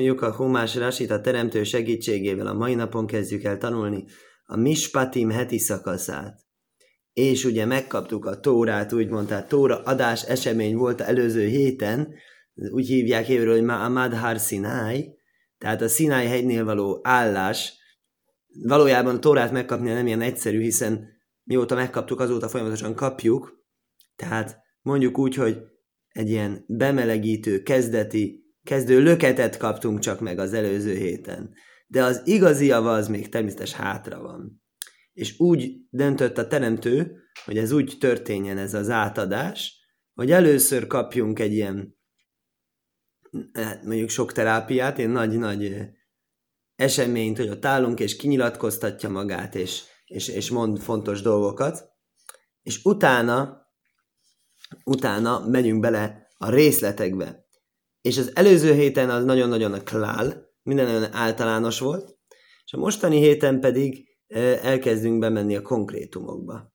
Tanuljuk a Humás Rasit a Teremtő segítségével. A mai napon kezdjük el tanulni a Mispatim heti szakaszát. És ugye megkaptuk a Tórát, úgymond, tehát Tóra adás esemény volt előző héten, úgy hívják évről, hogy Ma'amad Har Sinai, tehát a Sinai hegynél való állás, valójában a Tórát megkapni nem ilyen egyszerű, hiszen mióta megkaptuk, azóta folyamatosan kapjuk, tehát mondjuk úgy, hogy egy ilyen bemelegítő, kezdeti, kezdő löketet kaptunk csak meg az előző héten. De az igazi java az még természetes hátra van. És úgy döntött a teremtő, hogy ez úgy történjen ez az átadás, hogy először kapjunk egy ilyen, hát mondjuk sok terápiát, egy nagy-nagy eseményt, hogy ott állunk, és kinyilatkoztatja magát, és, és, és mond fontos dolgokat, és utána utána megyünk bele a részletekbe. És az előző héten az nagyon-nagyon a klál, minden olyan általános volt, és a mostani héten pedig elkezdünk bemenni a konkrétumokba.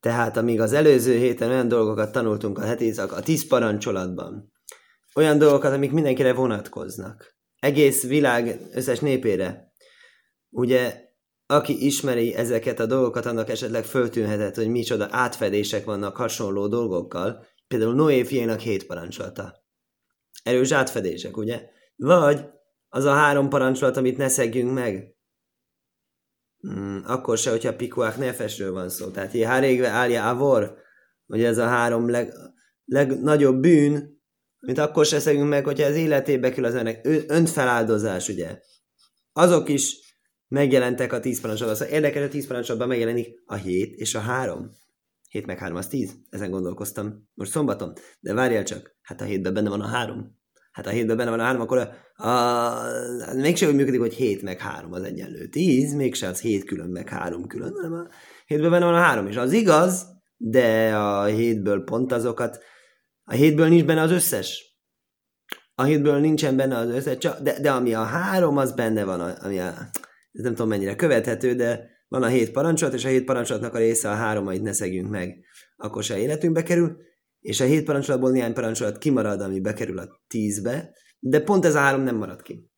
Tehát amíg az előző héten olyan dolgokat tanultunk a heti a tíz parancsolatban, olyan dolgokat, amik mindenkire vonatkoznak, egész világ összes népére, ugye aki ismeri ezeket a dolgokat, annak esetleg föltűnhetett, hogy micsoda átfedések vannak hasonló dolgokkal, például Noé fiainak hét parancsolata. Erős átfedések, ugye? Vagy az a három parancsolat, amit ne szegjünk meg. Hmm, akkor se, hogyha pikuák nefesről van szó. Tehát hárégve állja avor, hogy ez a három leg, legnagyobb bűn, amit akkor se szegünk meg, hogyha az életébe kerül az ennek önfeláldozás, ugye? Azok is megjelentek a tíz parancsolatban. Szóval érdekes, a tíz parancsolatban megjelenik a hét és a három. Hét meg három az tíz. Ezen gondolkoztam most szombaton. De várjál csak, hát a hétben benne van a három. Hát a hétben benne van a három, akkor a, a, mégsem úgy működik, hogy hét meg három az egyenlő tíz, mégse az hét külön meg három külön, hanem a hétben benne van a három, és az igaz, de a hétből pont azokat, a hétből nincs benne az összes. A hétből nincsen benne az összes, csak, de, de ami a három, az benne van, ami a, ez nem tudom mennyire követhető, de van a hét parancsolat, és a hét parancsolatnak a része a három, amit ne szegjünk meg, akkor se életünkbe kerül, és a hét parancsolatból néhány parancsolat kimarad, ami bekerül a tízbe, de pont ez a három nem marad ki.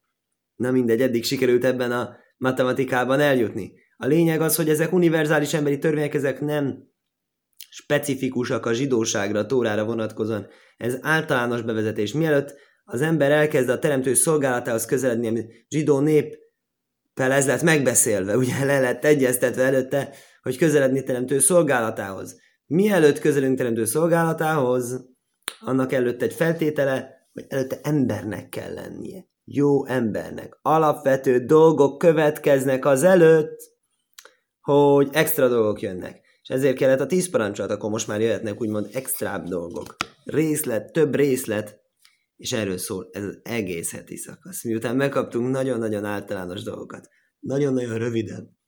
Na mindegy, eddig sikerült ebben a matematikában eljutni. A lényeg az, hogy ezek univerzális emberi törvények, ezek nem specifikusak a zsidóságra, a tórára vonatkozóan. Ez általános bevezetés. Mielőtt az ember elkezd a teremtő szolgálatához közeledni, ami zsidó nép fel ez lett megbeszélve, ugye le lett egyeztetve előtte, hogy közeledni teremtő szolgálatához. Mielőtt közelünk teremtő szolgálatához, annak előtt egy feltétele, hogy előtte embernek kell lennie. Jó embernek. Alapvető dolgok következnek az előtt, hogy extra dolgok jönnek. És ezért kellett a tíz parancsolat, akkor most már jöhetnek úgymond extrább dolgok. Részlet, több részlet, és erről szól ez az egész heti szakasz. Miután megkaptunk nagyon-nagyon általános dolgokat, nagyon-nagyon röviden,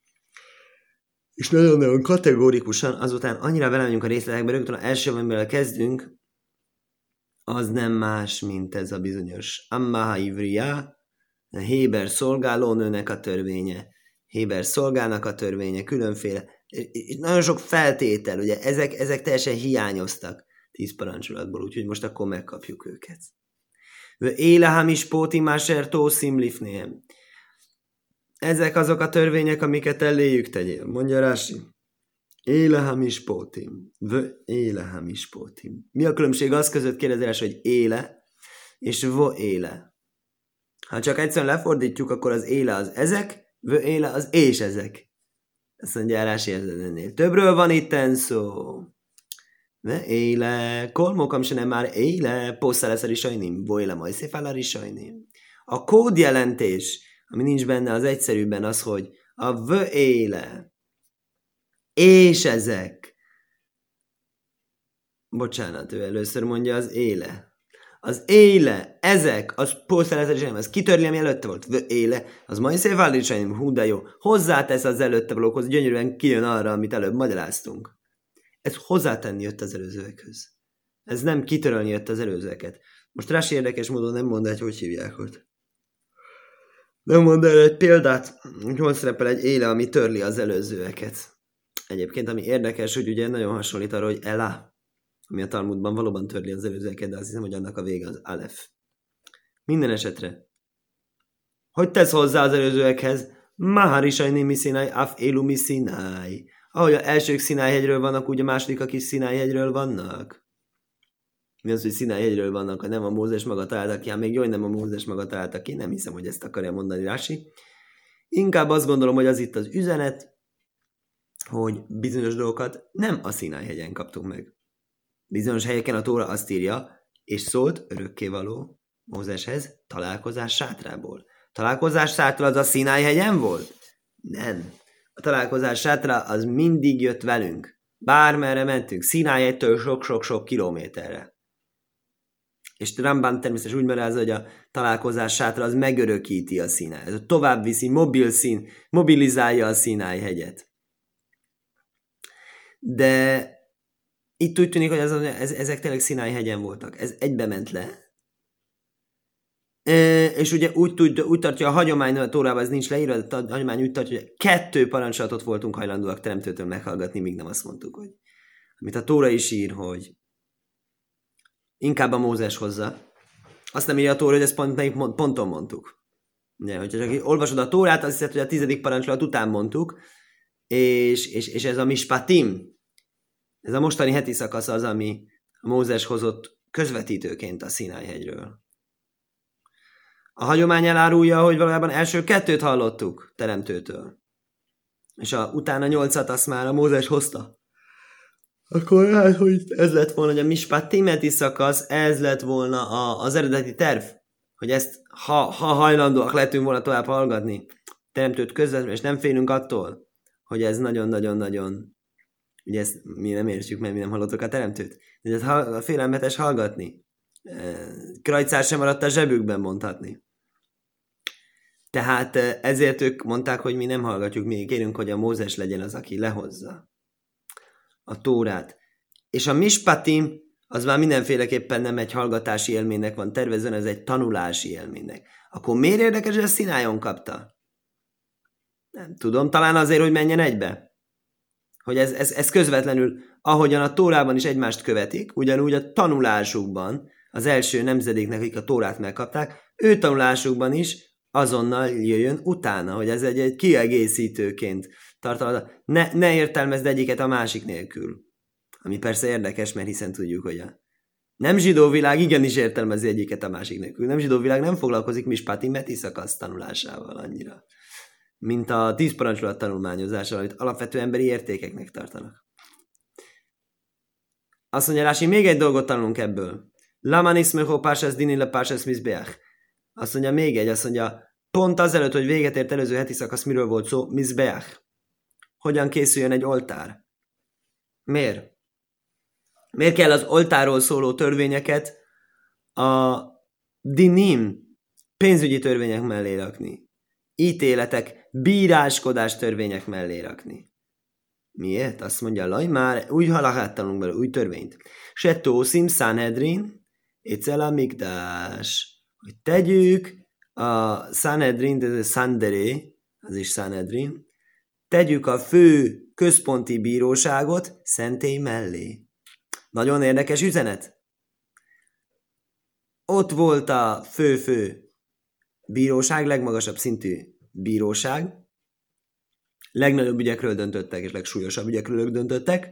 és nagyon-nagyon kategórikusan, azután annyira belemegyünk a részletekbe, rögtön az első, amivel kezdünk, az nem más, mint ez a bizonyos Ammaha Ivriya, a Héber szolgálónőnek a törvénye, Héber szolgának a törvénye, különféle, és nagyon sok feltétel, ugye ezek, ezek teljesen hiányoztak tíz parancsolatból, úgyhogy most akkor megkapjuk őket. Éle hamispóti máser tószim lifnéhem. Ezek azok a törvények, amiket eléjük tegyél. Mondja Rási. Éle hamispótim. V éle hamispótim. Mi a különbség az között kérdezés, hogy éle és vo éle? Ha csak egyszerűen lefordítjuk, akkor az éle az ezek, v éle az és ezek. Ezt mondja Rási ennél. Többről van itt szó. Kolmokam se nem már éle, poszta lesz a risajnim, bojle majd szép a kódjelentés, ami nincs benne, az egyszerűbben az, hogy a v éle, és ezek. Bocsánat, ő először mondja az éle. Az éle, ezek, az poszteletesen, az kitörli, ami előtte volt. V éle, az majd szép hú de jó. Hozzátesz az előtte valókhoz, gyönyörűen kijön arra, amit előbb magyaráztunk. Ez hozzátenni jött az előzőekhöz. Ez nem kitörölni jött az előzőeket. Most rá érdekes módon nem mond hogy hogy hívják ott. Nem mond el egy példát, hogy hol szerepel egy éle, ami törli az előzőeket. Egyébként, ami érdekes, hogy ugye nagyon hasonlít arra, hogy Ela, ami a Talmudban valóban törli az előzőeket, de azt hiszem, hogy annak a vége az Alef. Minden esetre. Hogy tesz hozzá az előzőekhez? Maharisajni miszinai, af élu miszinai. Ahogy a elsők Szinájhegyről vannak, úgy a másodikak is Szinájhegyről vannak. Mi az, hogy Szinájhegyről vannak, nem a Mózes maga találta ki, hát még jó, nem a Mózes maga találta ki, nem hiszem, hogy ezt akarja mondani Rási. Inkább azt gondolom, hogy az itt az üzenet, hogy bizonyos dolgokat nem a Szinájhegyen kaptuk meg. Bizonyos helyeken a Tóra azt írja, és szólt örökkévaló Mózeshez találkozás sátrából. Találkozás sátra az a Szináj hegyen volt? Nem. Találkozás sátra az mindig jött velünk. Bármerre mentünk, Szinájegytől sok-sok-sok kilométerre. És Ramban természetesen úgy merázza, hogy a találkozás sátra az megörökíti a Szináj. Ez tovább viszi, mobil szín, mobilizálja a Szináj hegyet. De itt úgy tűnik, hogy ez, ez, ezek tényleg Szináj hegyen voltak. Ez egybe ment le. És ugye úgy, tud, úgy tartja a hagyomány, a Tórában ez nincs leírva, de a hagyomány úgy tartja, hogy kettő parancsolatot voltunk hajlandóak teremtőtől meghallgatni, míg nem azt mondtuk, hogy amit a Tóra is ír, hogy inkább a Mózes hozza. Azt nem írja a Tóra, hogy ezt pont, melyik ponton mondtuk. Ugye, hogyha csak olvasod a Tórát, azt hiszed, hogy a tizedik parancsolat után mondtuk, és, és, és ez a mispatim, ez a mostani heti szakasz az, ami Mózes hozott közvetítőként a Sinai-hegyről. A hagyomány elárulja, hogy valójában első kettőt hallottuk teremtőtől. És a, utána nyolcat azt már a Mózes hozta. Akkor lehet, hogy ez lett volna, hogy a Mispat Timeti szakasz, ez lett volna a, az eredeti terv. Hogy ezt, ha, ha hajlandóak lettünk volna tovább hallgatni, teremtőt közvetlenül, és nem félünk attól, hogy ez nagyon-nagyon-nagyon Ugye ezt mi nem értjük, mert mi nem hallottuk a teremtőt. De ez a félelmetes hallgatni. Krajcár sem maradt a zsebükben mondhatni. Tehát ezért ők mondták, hogy mi nem hallgatjuk, mi kérünk, hogy a Mózes legyen az, aki lehozza a Tórát. És a Mispatim az már mindenféleképpen nem egy hallgatási élménynek van tervezve, ez egy tanulási élménynek. Akkor miért érdekes, hogy a Szinájon kapta? Nem tudom, talán azért, hogy menjen egybe hogy ez, ez, ez közvetlenül, ahogyan a Tórában is egymást követik, ugyanúgy a tanulásukban, az első nemzedéknek, akik a Tórát megkapták, ő tanulásukban is azonnal jöjjön utána, hogy ez egy, egy kiegészítőként tartalmaz. Ne, ne értelmezd egyiket a másik nélkül. Ami persze érdekes, mert hiszen tudjuk, hogy a nem zsidó világ igenis értelmezi egyiket a másik nélkül. Nem zsidó világ nem foglalkozik Mispati Meti szakasz tanulásával annyira mint a tíz parancsolat tanulmányozása, amit alapvető emberi értékeknek tartanak. Azt mondja Rási, még egy dolgot tanulunk ebből. Laman ismeho pásesz dini le pásesz mizbeach. Azt mondja még egy, azt mondja, pont azelőtt, hogy véget ért előző heti szakasz, miről volt szó? Mizbeach. Hogyan készüljön egy oltár? Miért? Miért kell az oltáról szóló törvényeket a dinim pénzügyi törvények mellé rakni? ítéletek, bíráskodás törvények mellé rakni. Miért? Azt mondja, laj, már új halakát tanulunk belőle, új törvényt. Se tószim Sanhedrin, étszel a migdás. Hogy tegyük a Sanhedrin, ez a Sanderé, az is Sanhedrin, tegyük a fő központi bíróságot szentély mellé. Nagyon érdekes üzenet. Ott volt a fő-fő bíróság, legmagasabb szintű bíróság, legnagyobb ügyekről döntöttek, és legsúlyosabb ügyekről döntöttek,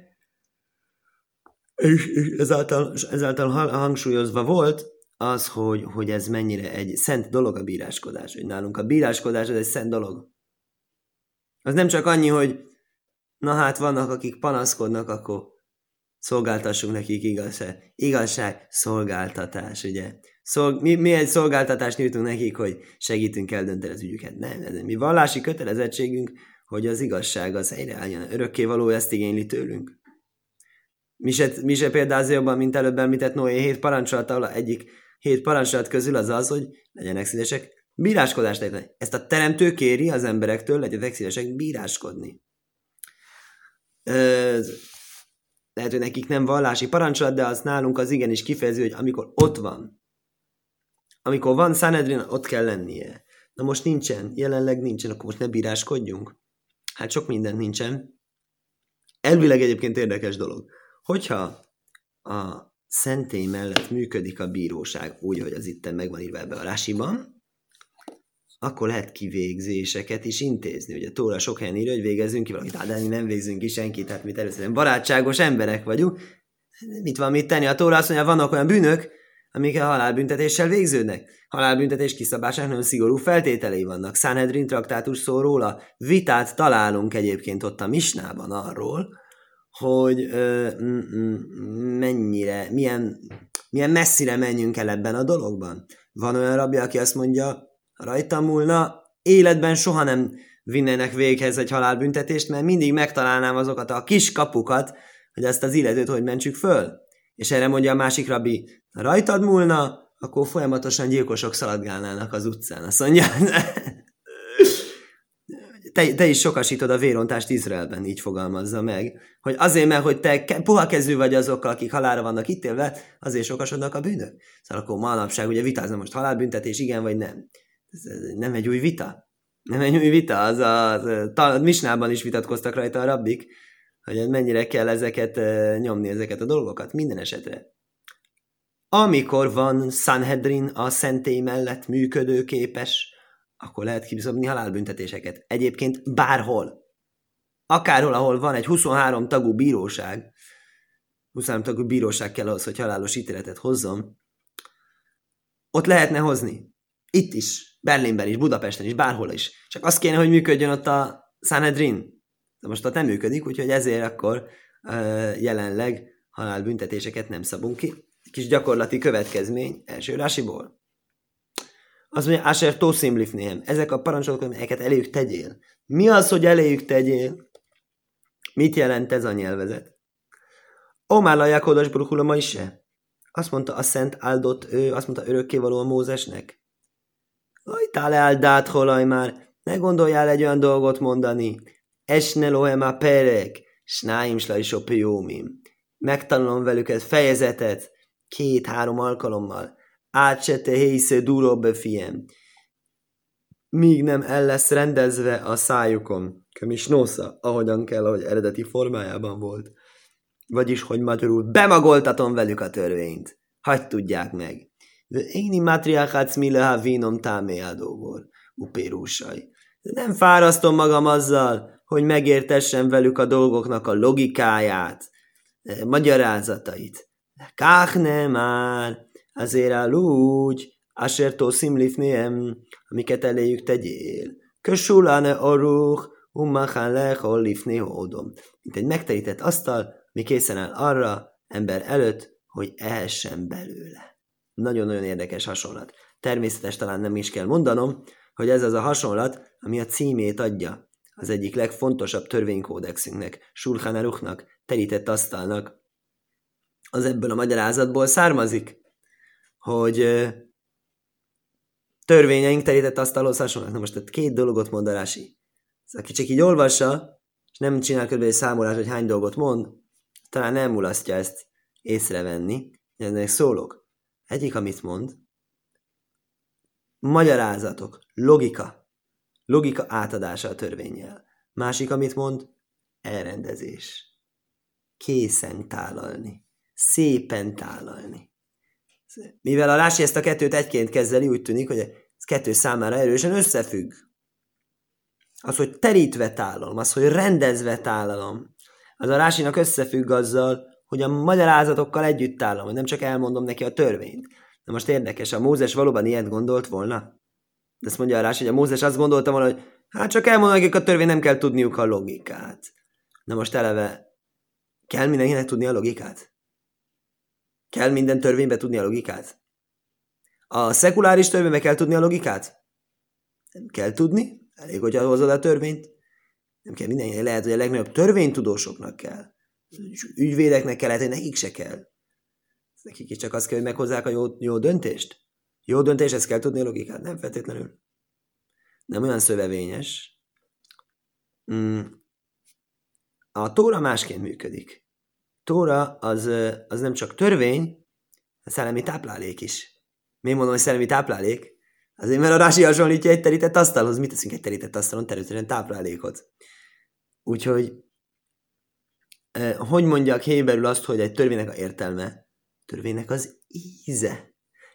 és ezáltal, ezáltal hangsúlyozva volt az, hogy, hogy ez mennyire egy szent dolog a bíráskodás, hogy nálunk a bíráskodás ez egy szent dolog. Az nem csak annyi, hogy na hát vannak, akik panaszkodnak, akkor szolgáltassunk nekik igazság. Igazság, szolgáltatás, ugye? Szolg, mi, mi egy szolgáltatást nyújtunk nekik, hogy segítünk eldönteni az ügyüket. Nem, nem, mi vallási kötelezettségünk, hogy az igazság az helyreálljon. Örökkévaló ezt igényli tőlünk. Mi se, mi se például jobban, mint előbb említett Noé hét parancsolata, egyik hét parancsolat közül az az, hogy legyenek szívesek bíráskodást tenni. Ezt a teremtő kéri az emberektől, legyenek szívesek bíráskodni. Ö, lehet, hogy nekik nem vallási parancsolat, de az nálunk az igenis kifejező, hogy amikor ott van, amikor van Sanedrin, ott kell lennie. Na most nincsen, jelenleg nincsen, akkor most ne bíráskodjunk. Hát sok minden nincsen. Elvileg egyébként érdekes dolog. Hogyha a szentély mellett működik a bíróság, úgy, hogy az itten meg van írva ebbe a rásiban, akkor lehet kivégzéseket is intézni. Ugye Tóra sok helyen írja, hogy végezzünk ki valamit, de nem végzünk ki senkit, tehát mi természetesen barátságos emberek vagyunk. Mit van mit tenni? A Tóra azt mondja, vannak olyan bűnök, amik a halálbüntetéssel végződnek. Halálbüntetés kiszabásának nagyon szigorú feltételei vannak. Sanhedrin traktátus szól róla. Vitát találunk egyébként ott a Misnában arról, hogy mennyire, milyen, milyen messzire menjünk el ebben a dologban. Van olyan rabja, aki azt mondja, rajta múlna, életben soha nem vinnének véghez egy halálbüntetést, mert mindig megtalálnám azokat a kis kapukat, hogy ezt az illetőt hogy mentsük föl. És erre mondja a másik rabbi, rajtad múlna, akkor folyamatosan gyilkosok szaladgálnának az utcán. Azt mondja, te, te is sokasítod a vérontást Izraelben, így fogalmazza meg, hogy azért, mert hogy te puha kezű vagy azokkal, akik halára vannak ítélve, azért sokasodnak a bűnök. Szóval akkor manapság ugye vitázna most halálbüntetés, igen vagy nem. Ez nem egy új vita. Nem egy új vita, az a, a Misnában is vitatkoztak rajta a rabbik, hogy mennyire kell ezeket nyomni, ezeket a dolgokat, minden esetre. Amikor van Sanhedrin a szentély mellett működőképes, akkor lehet kibizobni halálbüntetéseket. Egyébként bárhol. Akárhol, ahol van egy 23 tagú bíróság, 23 tagú bíróság kell ahhoz, hogy halálos ítéletet hozzon, ott lehetne hozni. Itt is, Berlinben is, Budapesten is, bárhol is. Csak az kéne, hogy működjön ott a Sanhedrin. De most ott nem működik, úgyhogy ezért akkor uh, jelenleg halálbüntetéseket nem szabunk ki. Kis gyakorlati következmény első rásiból. Az mondja, Asher Tosim Lifnéhem. Ezek a parancsolatok, amelyeket eléjük tegyél. Mi az, hogy eléjük tegyél? Mit jelent ez a nyelvezet? Omár Laják Hodas Bruchulama is se. Azt mondta a szent áldott ő, azt mondta örökkévaló a Mózesnek. Ajtál áldát, holaj már, ne gondoljál egy olyan dolgot mondani. Esne a perek, snáim slajsopiómim. Megtanulom velük egy fejezetet, két-három alkalommal átsete hésze duróbe fiem. Míg nem el lesz rendezve a szájukon, kömis nosza, ahogyan kell, ahogy eredeti formájában volt. Vagyis, hogy magyarul bemagoltatom velük a törvényt. Hagyd tudják meg. De éni matriáchác mi leha vínom táméadógor, upérúsaj. Nem fárasztom magam azzal, hogy megértessem velük a dolgoknak a logikáját, magyarázatait. Káhne már, azért áll úgy, Asher toszim lifnéem, amiket eléjük tegyél. Kösulane aruch, ummachán lechol lifné hódom. Mint egy megterített asztal, mi készen áll arra, ember előtt, hogy ehessen belőle. Nagyon-nagyon érdekes hasonlat. Természetes talán nem is kell mondanom, hogy ez az a hasonlat, ami a címét adja az egyik legfontosabb törvénykódexünknek, Sulchan Aruchnak, terített asztalnak. Az ebből a magyarázatból származik hogy törvényeink terített asztalhoz hasonlóak. Na most tehát két dolgot mond Rási. Aki csak így olvassa, és nem csinál kb. egy számolás, hogy hány dolgot mond, talán nem mulasztja ezt észrevenni. Ennek szólok. Egyik, amit mond, magyarázatok, logika, logika átadása a törvényjel. Másik, amit mond, elrendezés. Készen tálalni. Szépen tálalni. Mivel a Rási ezt a kettőt egyként kezeli, úgy tűnik, hogy ez kettő számára erősen összefügg. Az, hogy terítve tálalom, az, hogy rendezve tálalom, az a Rásinak összefügg azzal, hogy a magyarázatokkal együtt tálalom, nem csak elmondom neki a törvényt. Na most érdekes, a Mózes valóban ilyet gondolt volna? De ezt mondja a Rási, hogy a Mózes azt gondolta volna, hogy hát csak elmondom nekik a törvény, nem kell tudniuk a logikát. Na most eleve kell mindenkinek tudni a logikát? Kell minden törvénybe tudni a logikát? A szekuláris törvénybe kell tudni a logikát? Nem kell tudni, elég, hogy hozod a törvényt. Nem kell minden, lehet, hogy a legnagyobb törvénytudósoknak kell. Ügyvédeknek kell, lehet, hogy nekik se kell. Nekik is csak azt kell, hogy meghozzák a jó, jó döntést. Jó döntéshez kell tudni a logikát, nem feltétlenül. Nem olyan szövevényes. Mm. A tóra másként működik. Tóra az, az nem csak törvény, a szellemi táplálék is. Miért mondom, hogy szellemi táplálék? Azért, mert a Rási hasonlítja egy terített asztalhoz. Mit teszünk egy terített asztalon? Természetesen táplálékot. Úgyhogy, hogy mondjak héberül azt, hogy egy törvénynek a értelme? törvénynek az íze.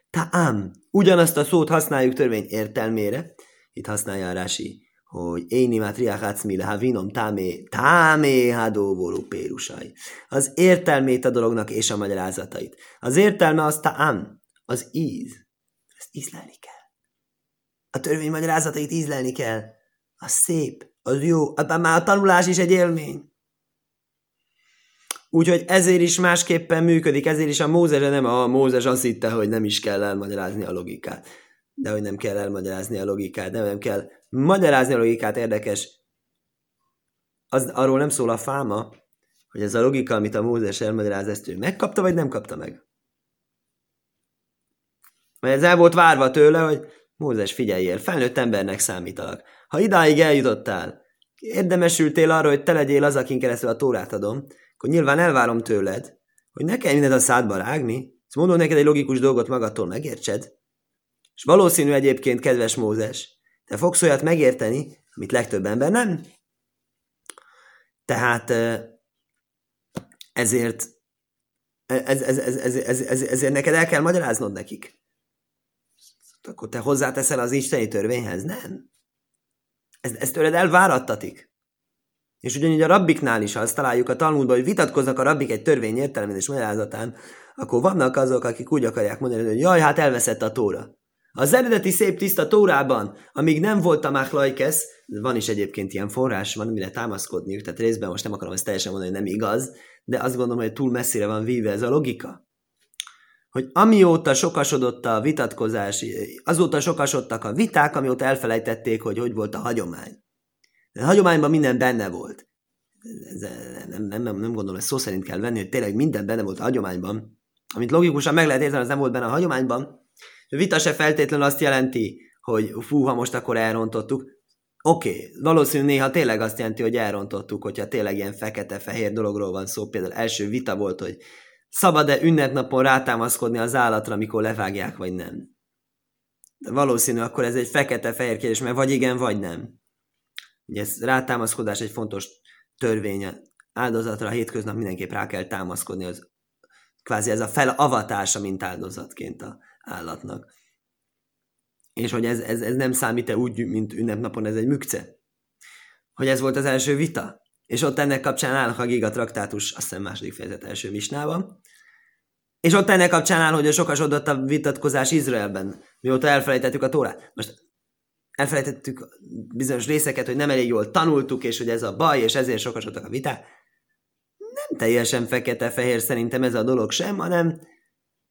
Ta'am. Ugyanazt a szót használjuk törvény értelmére. Itt használja a Rási, hogy éni mátriach le havinom támé, támé hadóvoló pérusai. Az értelmét a dolognak és a magyarázatait. Az értelme az ta'am, az íz. Ezt ízlelni kell. A törvény magyarázatait ízlelni kell. Az szép, az jó, abban már a tanulás is egy élmény. Úgyhogy ezért is másképpen működik, ezért is a Mózes, nem a Mózes azt hitte, hogy nem is kell elmagyarázni a logikát. De hogy nem kell elmagyarázni a logikát, de nem kell magyarázni a logikát, érdekes. Az, arról nem szól a fáma, hogy ez a logika, amit a Mózes elmagyaráz, ezt ő megkapta, vagy nem kapta meg. Mert ez el volt várva tőle, hogy Mózes figyeljél, felnőtt embernek számítalak. Ha idáig eljutottál, érdemesültél arra, hogy te legyél az, akin keresztül a tórát adom, akkor nyilván elvárom tőled, hogy ne kell mindent a szádba rágni, ezt mondom neked egy logikus dolgot magadtól megértsed. És valószínű egyébként, kedves Mózes, te fogsz olyat megérteni, amit legtöbb ember nem. Tehát ezért ez, ez, ez, ez, ez, ez, ezért neked el kell magyaráznod nekik. Akkor te hozzáteszel az isteni törvényhez? Nem. Ez, ez tőled elvárattatik. És ugyanígy a rabbiknál is, ha azt találjuk a Talmudban, hogy vitatkoznak a rabbik egy törvény értelmén és magyarázatán, akkor vannak azok, akik úgy akarják mondani, hogy jaj, hát elveszett a tóra. Az eredeti szép tiszta tórában, amíg nem volt a Machlajkesz, van is egyébként ilyen forrás, van mire támaszkodniuk, tehát részben most nem akarom ezt teljesen mondani, hogy nem igaz, de azt gondolom, hogy túl messzire van víve ez a logika. Hogy amióta sokasodott a vitatkozás, azóta sokasodtak a viták, amióta elfelejtették, hogy hogy volt a hagyomány. A hagyományban minden benne volt. Ez, nem, nem, nem, nem gondolom, ezt szó szerint kell venni, hogy tényleg minden benne volt a hagyományban. Amit logikusan meg lehet érteni, az nem volt benne a hagyományban. A vita se feltétlenül azt jelenti, hogy fú, ha most akkor elrontottuk. Oké, okay, valószínű néha tényleg azt jelenti, hogy elrontottuk, hogyha tényleg ilyen fekete-fehér dologról van szó. Például első vita volt, hogy szabad-e ünnepnapon rátámaszkodni az állatra, amikor levágják, vagy nem. De valószínű, akkor ez egy fekete-fehér kérdés, mert vagy igen, vagy nem. Ugye ez rátámaszkodás egy fontos törvénye. Áldozatra a hétköznap mindenképp rá kell támaszkodni, az kvázi ez a felavatása, mint áldozatként a állatnak. És hogy ez, ez, ez nem számít-e úgy, mint ünnepnapon, ez egy mükce. Hogy ez volt az első vita. És ott ennek kapcsán áll a Giga traktátus, azt hiszem második fejezet első misnában. És ott ennek kapcsán áll, hogy a sokasodott a vitatkozás Izraelben, mióta elfelejtettük a Tórát. Most elfelejtettük bizonyos részeket, hogy nem elég jól tanultuk, és hogy ez a baj, és ezért sokasodtak a viták. Nem teljesen fekete-fehér szerintem ez a dolog sem, hanem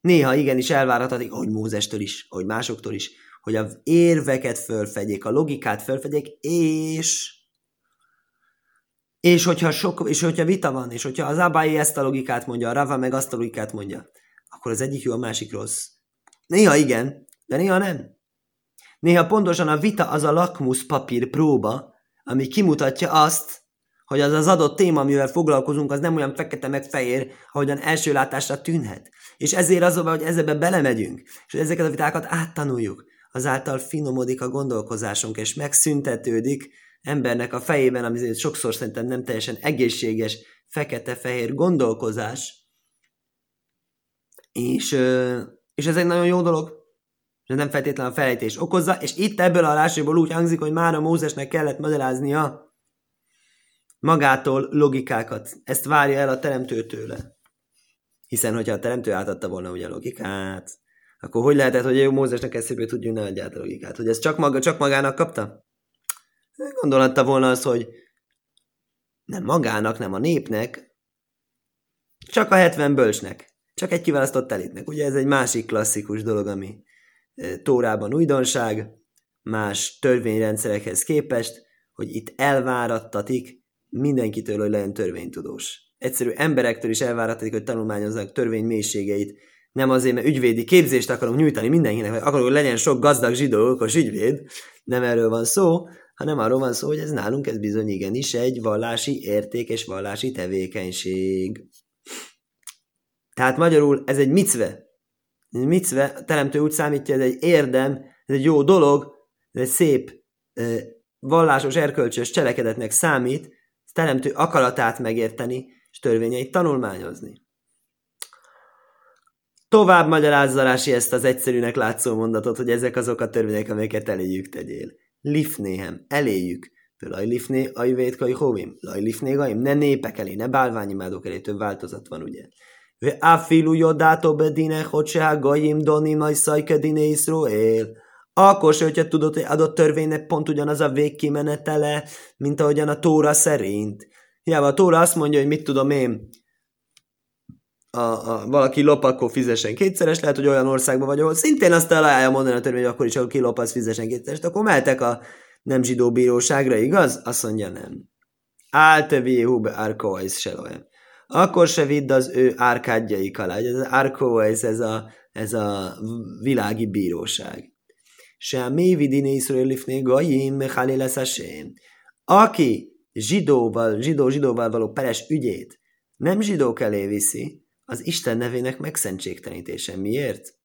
néha igenis elvárhatik, hogy Mózestől is, hogy másoktól is, hogy az érveket fölfedjék, a logikát fölfedjék, és és hogyha, sok, és hogyha vita van, és hogyha az Abai ezt a logikát mondja, a Rava meg azt a logikát mondja, akkor az egyik jó, a másik rossz. Néha igen, de néha nem. Néha pontosan a vita az a lakmusz papír próba, ami kimutatja azt, hogy az az adott téma, amivel foglalkozunk, az nem olyan fekete meg fehér, ahogyan első látásra tűnhet. És ezért az, hogy ezebe belemegyünk, és ezeket a vitákat áttanuljuk. Azáltal finomodik a gondolkozásunk, és megszüntetődik embernek a fejében, ami sokszor szerintem nem teljesen egészséges, fekete-fehér gondolkozás. És, és ez egy nagyon jó dolog de nem feltétlenül a felejtés okozza, és itt ebből a rásőből úgy hangzik, hogy már a Mózesnek kellett magyaráznia magától logikákat. Ezt várja el a teremtő tőle. Hiszen, hogyha a teremtő átadta volna ugye a logikát, akkor hogy lehetett, hogy jó Mózesnek eszébe tudjuk ne adját a logikát? Hogy ez csak, maga, csak magának kapta? Gondolhatta volna az, hogy nem magának, nem a népnek, csak a 70 bölcsnek, csak egy kiválasztott elitnek. Ugye ez egy másik klasszikus dolog, ami Tórában újdonság, más törvényrendszerekhez képest, hogy itt elvárattatik mindenkitől, hogy legyen törvénytudós. Egyszerű emberektől is elvárattatik, hogy tanulmányozzák törvény mélységeit. Nem azért, mert ügyvédi képzést akarunk nyújtani mindenkinek, vagy akarunk, hogy legyen sok gazdag zsidó, okos ügyvéd. Nem erről van szó, hanem arról van szó, hogy ez nálunk ez bizony igenis egy vallási érték és vallási tevékenység. Tehát magyarul ez egy micve, micve, a teremtő úgy számítja, ez egy érdem, ez egy jó dolog, ez egy szép vallásos, erkölcsös cselekedetnek számít, teremtő akaratát megérteni, és törvényeit tanulmányozni. Tovább magyarázzalási ezt az egyszerűnek látszó mondatot, hogy ezek azok a törvények, amelyeket eléjük tegyél. Lifnéhem, eléjük. Laj lifné, ajvét kaj hovim. Laj lifné gaim. Ne népek elé, ne bálványimádók elé, több változat van, ugye? Ve afilu jodátó bedine, hogy se gaim doni majd szajke dine Iszroél. Akkor se, hogyha tudod, hogy adott törvénynek pont ugyanaz a végkimenetele, mint ahogyan a Tóra szerint. Hiába a Tóra azt mondja, hogy mit tudom én, a, a, valaki lop, akkor fizessen kétszeres, lehet, hogy olyan országban vagy, ahol szintén azt találja mondani a törvény, hogy akkor is, akkor ki lop, az fizessen kétszeres, akkor mehetek a nem zsidó bíróságra, igaz? Azt mondja nem. Áltevi hube árkoajsz se Akkor se vidd az ő árkádjaik alá. Ez az árkoajsz, ez a, ez a világi bíróság. Se a mély vidini iszraelifné gajim mechali lesz a Aki zsidóval, zsidó-zsidóval való peres ügyét nem zsidók elé viszi, az Isten nevének megszentségtenítése. Miért?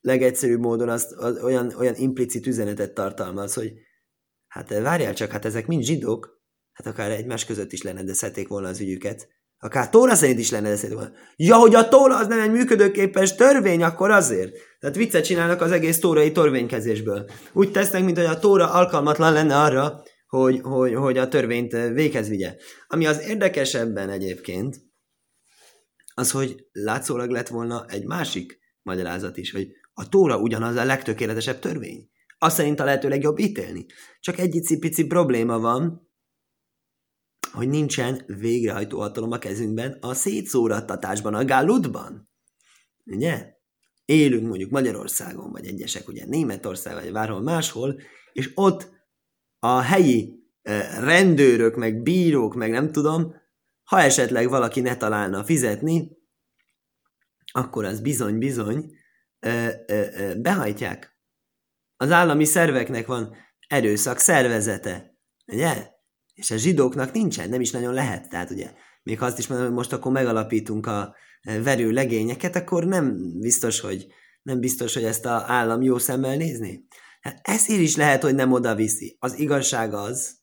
Legegyszerűbb módon azt, az olyan, olyan implicit üzenetet tartalmaz, hogy hát várjál csak, hát ezek mind zsidók, hát akár egymás között is lennedezhetik volna az ügyüket. Akár Tóra szerint is lennedezhetik volna. Ja, hogy a Tóra az nem egy működőképes törvény, akkor azért. Tehát viccet csinálnak az egész tórai törvénykezésből. Úgy tesznek, mint hogy a Tóra alkalmatlan lenne arra, hogy, hogy, hogy a törvényt véghez vigye. Ami az érdekesebben egyébként, az, hogy látszólag lett volna egy másik magyarázat is, hogy a Tóra ugyanaz a legtökéletesebb törvény. Azt szerint a lehető legjobb ítélni. Csak egy icipici probléma van, hogy nincsen végrehajtó hatalom a kezünkben a szétszórattatásban, a gáludban. Ugye? Élünk mondjuk Magyarországon, vagy egyesek ugye Németország, vagy bárhol máshol, és ott a helyi eh, rendőrök, meg bírók, meg nem tudom, ha esetleg valaki ne találna fizetni, akkor az bizony-bizony behajtják. Az állami szerveknek van erőszak szervezete, ugye? És a zsidóknak nincsen, nem is nagyon lehet. Tehát ugye, még ha azt is mondom, hogy most akkor megalapítunk a verő legényeket, akkor nem biztos, hogy nem biztos, hogy ezt a állam jó szemmel nézni. Hát ezért is lehet, hogy nem oda viszi. Az igazság az,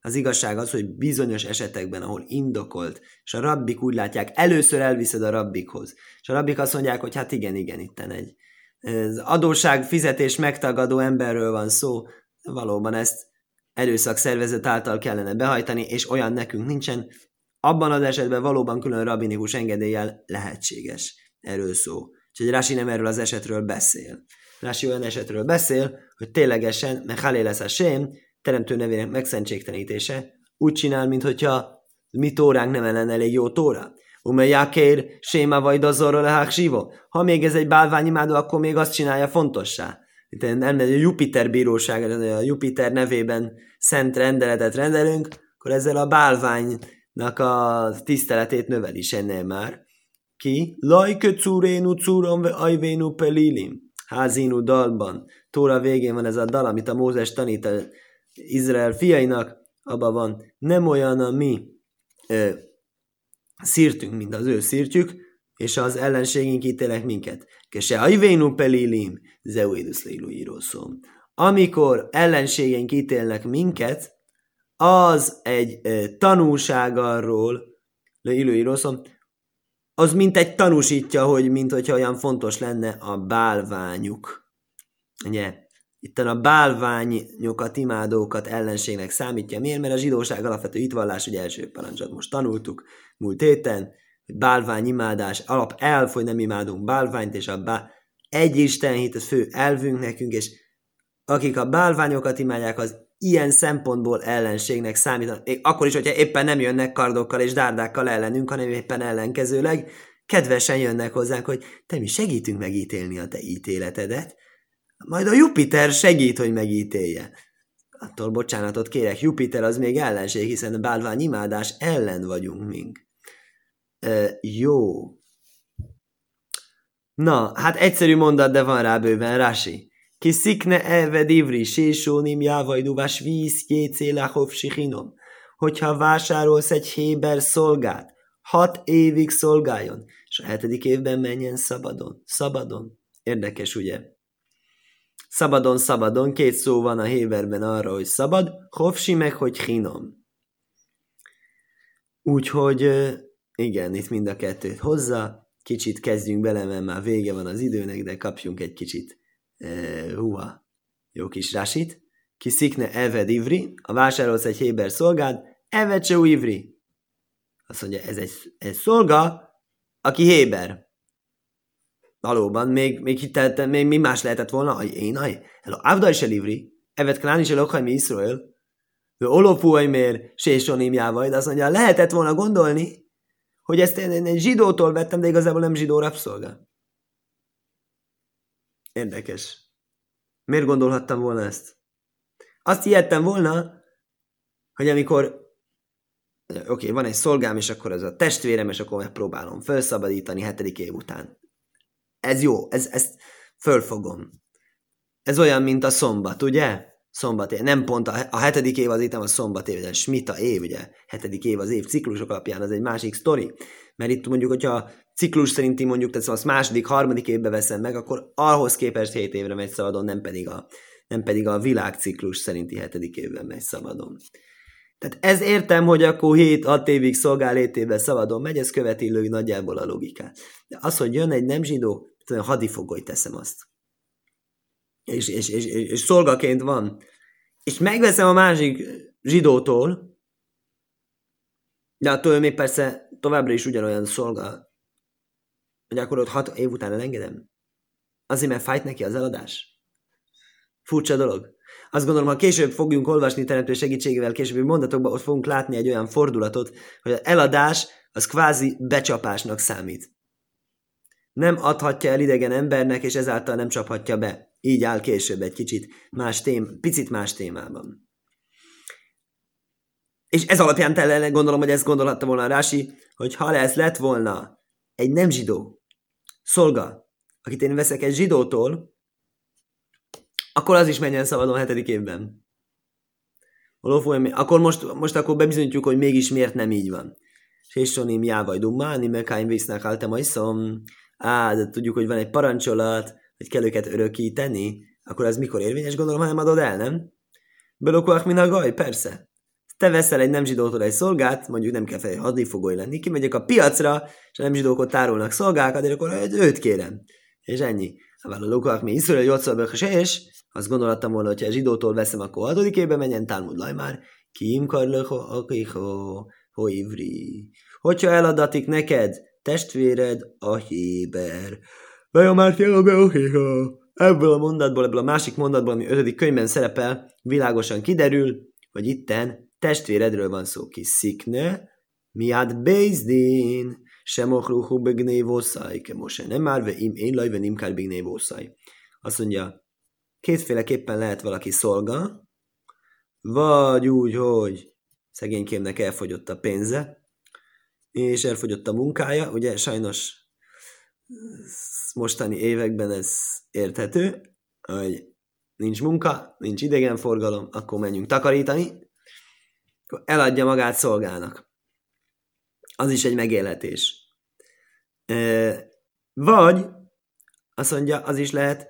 az igazság az, hogy bizonyos esetekben, ahol indokolt, és a rabbik úgy látják, először elviszed a rabbikhoz, és a rabbik azt mondják, hogy hát igen, igen, itten egy az adóság fizetés megtagadó emberről van szó, valóban ezt erőszak szervezet által kellene behajtani, és olyan nekünk nincsen, abban az esetben valóban külön rabinikus engedéllyel lehetséges erről szó. Úgyhogy Rási nem erről az esetről beszél. Rási olyan esetről beszél, hogy ténylegesen, mert halé lesz a sém, teremtő nevének megszentségtenítése, úgy csinál, mintha mi tóránk nem lenne elég jó tóra. Ume jakér, séma vagy dazorra lehák sívó. Ha még ez egy bálványimádó, akkor még azt csinálja fontossá. Itt elmegy a Jupiter bíróság, a Jupiter nevében szent rendeletet rendelünk, akkor ezzel a bálványnak a tiszteletét növeli ennél már. Ki? Lajke curénu curom ve ajvénu pelilim. Házinu dalban. Tóra végén van ez a dal, amit a Mózes tanít a Izrael fiainak, abban van, nem olyan a mi ö, szírtünk, mint az ő szírtjük, és az ellenségünk ítélek minket. Kese ajvénu pelilim, zeuidus leiluírószom. Amikor ellenségeink ítélnek minket, az egy ö, tanúság arról, leiluírószom, az mint egy tanúsítja, hogy mint hogyha olyan fontos lenne a bálványuk. Ugye? itt a bálványokat, imádókat ellenségnek számítja. Miért? Mert a zsidóság alapvető hitvallás, ugye első parancsot most tanultuk múlt héten, hogy bálvány imádás, alap elf, hogy nem imádunk bálványt, és a bá... egy Isten hit, az fő elvünk nekünk, és akik a bálványokat imádják, az ilyen szempontból ellenségnek számítanak. Akkor is, hogyha éppen nem jönnek kardokkal és dárdákkal ellenünk, hanem éppen ellenkezőleg, kedvesen jönnek hozzánk, hogy te mi segítünk megítélni a te ítéletedet, majd a Jupiter segít, hogy megítélje. Attól bocsánatot kérek, Jupiter az még ellenség, hiszen a bálvány imádás ellen vagyunk mink. E, jó. Na, hát egyszerű mondat, de van rá bőven, Rasi. Ki szikne eved ivri, sésónim jávajduvás víz, jécélachov sichinom. Hogyha vásárolsz egy héber szolgát, hat évig szolgáljon, és a hetedik évben menjen szabadon. Szabadon. Érdekes, ugye? Szabadon, szabadon, két szó van a Héberben arra, hogy szabad, hofsi meg, hogy hinom. Úgyhogy igen, itt mind a kettőt hozza. kicsit kezdjünk bele, mert már vége van az időnek, de kapjunk egy kicsit húha, jó kis rásit. Ki szikne Eved Ivri, a vásárolsz egy Héber szolgád, Eved se Ivri. Azt mondja, ez egy, egy szolga, aki Héber. Valóban, még, még hiteltem, még mi más lehetett volna? Én, aj, hello, Avda is elivri, Evet Klán is elokhaj mi Iszrael, ő olofúaj mér, sésonim jávaj, de azt mondja, lehetett volna gondolni, hogy ezt én egy zsidótól vettem, de igazából nem zsidó rabszolga. Érdekes. Miért gondolhattam volna ezt? Azt hihettem volna, hogy amikor oké, okay, van egy szolgám, és akkor ez a testvérem, és akkor megpróbálom felszabadítani hetedik év után. Ez jó, ez, ezt fölfogom. Ez olyan, mint a szombat, ugye? Szombat év. Nem pont a, a hetedik év az itt nem a szombat év, de smita év, ugye? Hetedik év az év ciklusok alapján, az egy másik sztori. Mert itt mondjuk, hogyha ciklus szerinti mondjuk, tehát azt második, harmadik évbe veszem meg, akkor ahhoz képest 7 évre megy szabadon, nem pedig a, nem pedig a világciklus szerinti hetedik évben megy szabadon. Tehát ez értem, hogy akkor 7-6 évig szolgál 7 évben szabadon megy, ez követi lőj nagyjából a logikát. De az, hogy jön egy nem zsidó, hadifogoly teszem azt. És, és, és, és, szolgaként van. És megveszem a másik zsidótól, de attól még persze továbbra is ugyanolyan szolga, hogy akkor ott hat év után elengedem. Azért, mert fájt neki az eladás. Furcsa dolog. Azt gondolom, ha később fogjunk olvasni teremtő segítségével, későbbi mondatokban ott fogunk látni egy olyan fordulatot, hogy az eladás az kvázi becsapásnak számít. Nem adhatja el idegen embernek, és ezáltal nem csaphatja be. Így áll később egy kicsit más tém, picit más témában. És ez alapján tele, gondolom, hogy ezt gondolhatta volna Rási, hogy ha ez lett volna egy nem zsidó szolga, akit én veszek egy zsidótól, akkor az is menjen szabadon a hetedik évben. Akkor most, most akkor bebizonyítjuk, hogy mégis miért nem így van. Sésonim jávaj dummáni, mekáim visznek áltam iszom. Á, de tudjuk, hogy van egy parancsolat, hogy kell őket örökíteni, akkor az mikor érvényes, gondolom, ha nem adod el, nem? Belokvák min a gaj, persze. Te veszel egy nem zsidótól egy szolgát, mondjuk nem kell fel hadifogói lenni, kimegyek a piacra, és a nem zsidók ott tárolnak szolgákat, és akkor őt kérem. És ennyi. Ha a lokák mi iszol, hogy és azt gondoltam volna, hogy ha a zsidótól veszem, akkor hatodik évben menjen, Talmud Lajmár, kim karlöho, akiho, ho ivri. Hogyha eladatik neked, testvéred a héber. A beohéha. Ebből a mondatból, ebből a másik mondatból, ami ötödik könyvben szerepel, világosan kiderül, hogy itten testvéredről van szó. Ki szikne, miad bézdin, sem ochruhu begnévószaj, ke mose nem már, ve im én lajve nem kár begnévószaj. Azt mondja, kétféleképpen lehet valaki szolga, vagy úgy, hogy szegénykémnek elfogyott a pénze, és elfogyott a munkája, ugye sajnos mostani években ez érthető, hogy nincs munka, nincs idegenforgalom, akkor menjünk takarítani, akkor eladja magát szolgának. Az is egy megélhetés. Vagy, azt mondja, az is lehet,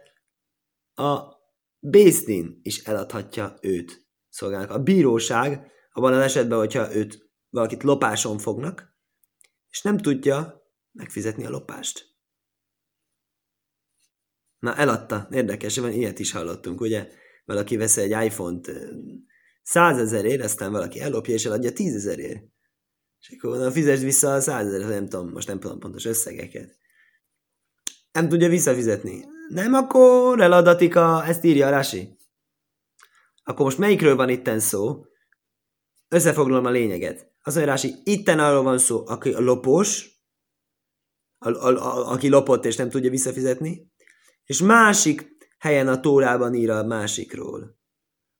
a Bézdin is eladhatja őt szolgálnak. A bíróság, abban az esetben, hogyha őt valakit lopáson fognak, és nem tudja megfizetni a lopást. Na, eladta. Érdekes, van ilyet is hallottunk, ugye? Valaki vesz egy iPhone-t százezerért, aztán valaki ellopja és eladja tízezerért. És akkor onnan fizesd vissza a százezer, nem tudom, most nem tudom pontos összegeket. Nem tudja visszafizetni. Nem, akkor eladatik a, ezt írja a Rasi. Akkor most melyikről van itten szó? Összefoglalom a lényeget. Az mondja Rási, itten arról van szó, aki a lopós, a, a, a, aki lopott és nem tudja visszafizetni, és másik helyen a Tórában ír a másikról,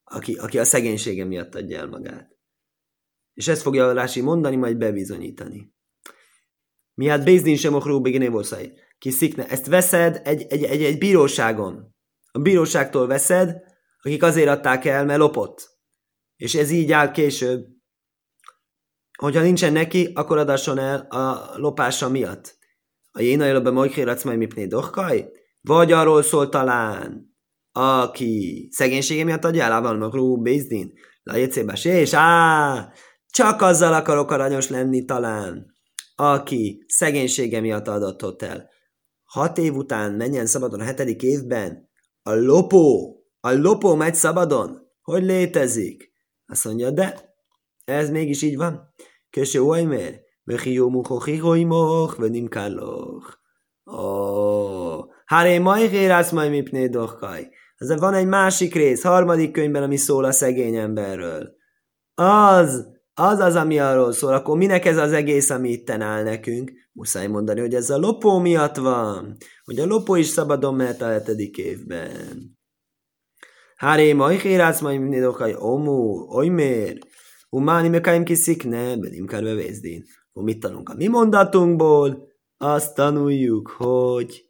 aki, aki a szegénysége miatt adja el magát. És ezt fogja Rási mondani, majd bebizonyítani. Mi hát Bézdin sem okró begénévoszai. Ki szikne. Ezt veszed egy, egy, egy, egy bíróságon. A bíróságtól veszed, akik azért adták el, mert lopott. És ez így áll később. Hogyha nincsen neki, akkor adasson el a lopása miatt. A jéna előbb majd kératsz majd mipné dohkaj? Vagy arról szól talán, aki szegénysége miatt adja el, van magrú bézdin, la és á, csak azzal akarok aranyos lenni talán, aki szegénysége miatt adatott el, hat év után menjen szabadon a hetedik évben, a lopó, a lopó megy szabadon? Hogy létezik? Azt mondja, de ez mégis így van. Köső olymér, Vechi jó muchochi hoimoch, venim kalloch. Ó, azt majd mipné dohkaj. Ez van egy másik rész, harmadik könyvben, ami szól a szegény emberről. Az, az az, ami arról szól, akkor minek ez az egész, ami itten áll nekünk? Muszáj mondani, hogy ez a lopó miatt van, hogy a lopó is szabadon mehet a hetedik évben. Háré majhérász majd mindokai omú, olymér, umáni mekaim kiszik, ne, benim kerve vézdén. Mit tanulunk a mi mondatunkból? Azt tanuljuk, hogy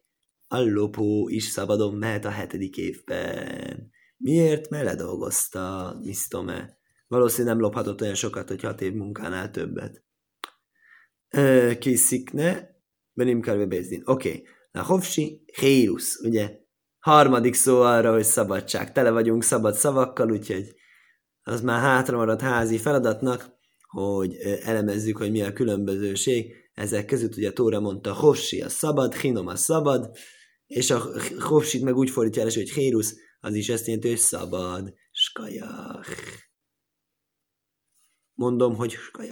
a lopó is szabadon mehet a hetedik évben. Miért? Mert ledolgozta, misztome. Valószínűleg nem lophatott olyan sokat, hogy hat év munkánál többet. Kiszikne, benim kell. Oké. Okay. Na, Hofsi, Hérusz, ugye? Harmadik szó arra, hogy szabadság. Tele vagyunk szabad szavakkal, úgyhogy az már hátra maradt házi feladatnak, hogy elemezzük, hogy mi a különbözőség. Ezek között ugye Tóra mondta, Hofsi a szabad, Hinom a szabad, és a Hofsit meg úgy fordítja el, hogy Hérusz, az is ezt jelenti, hogy szabad. Skajach. Mondom, hogy skajach.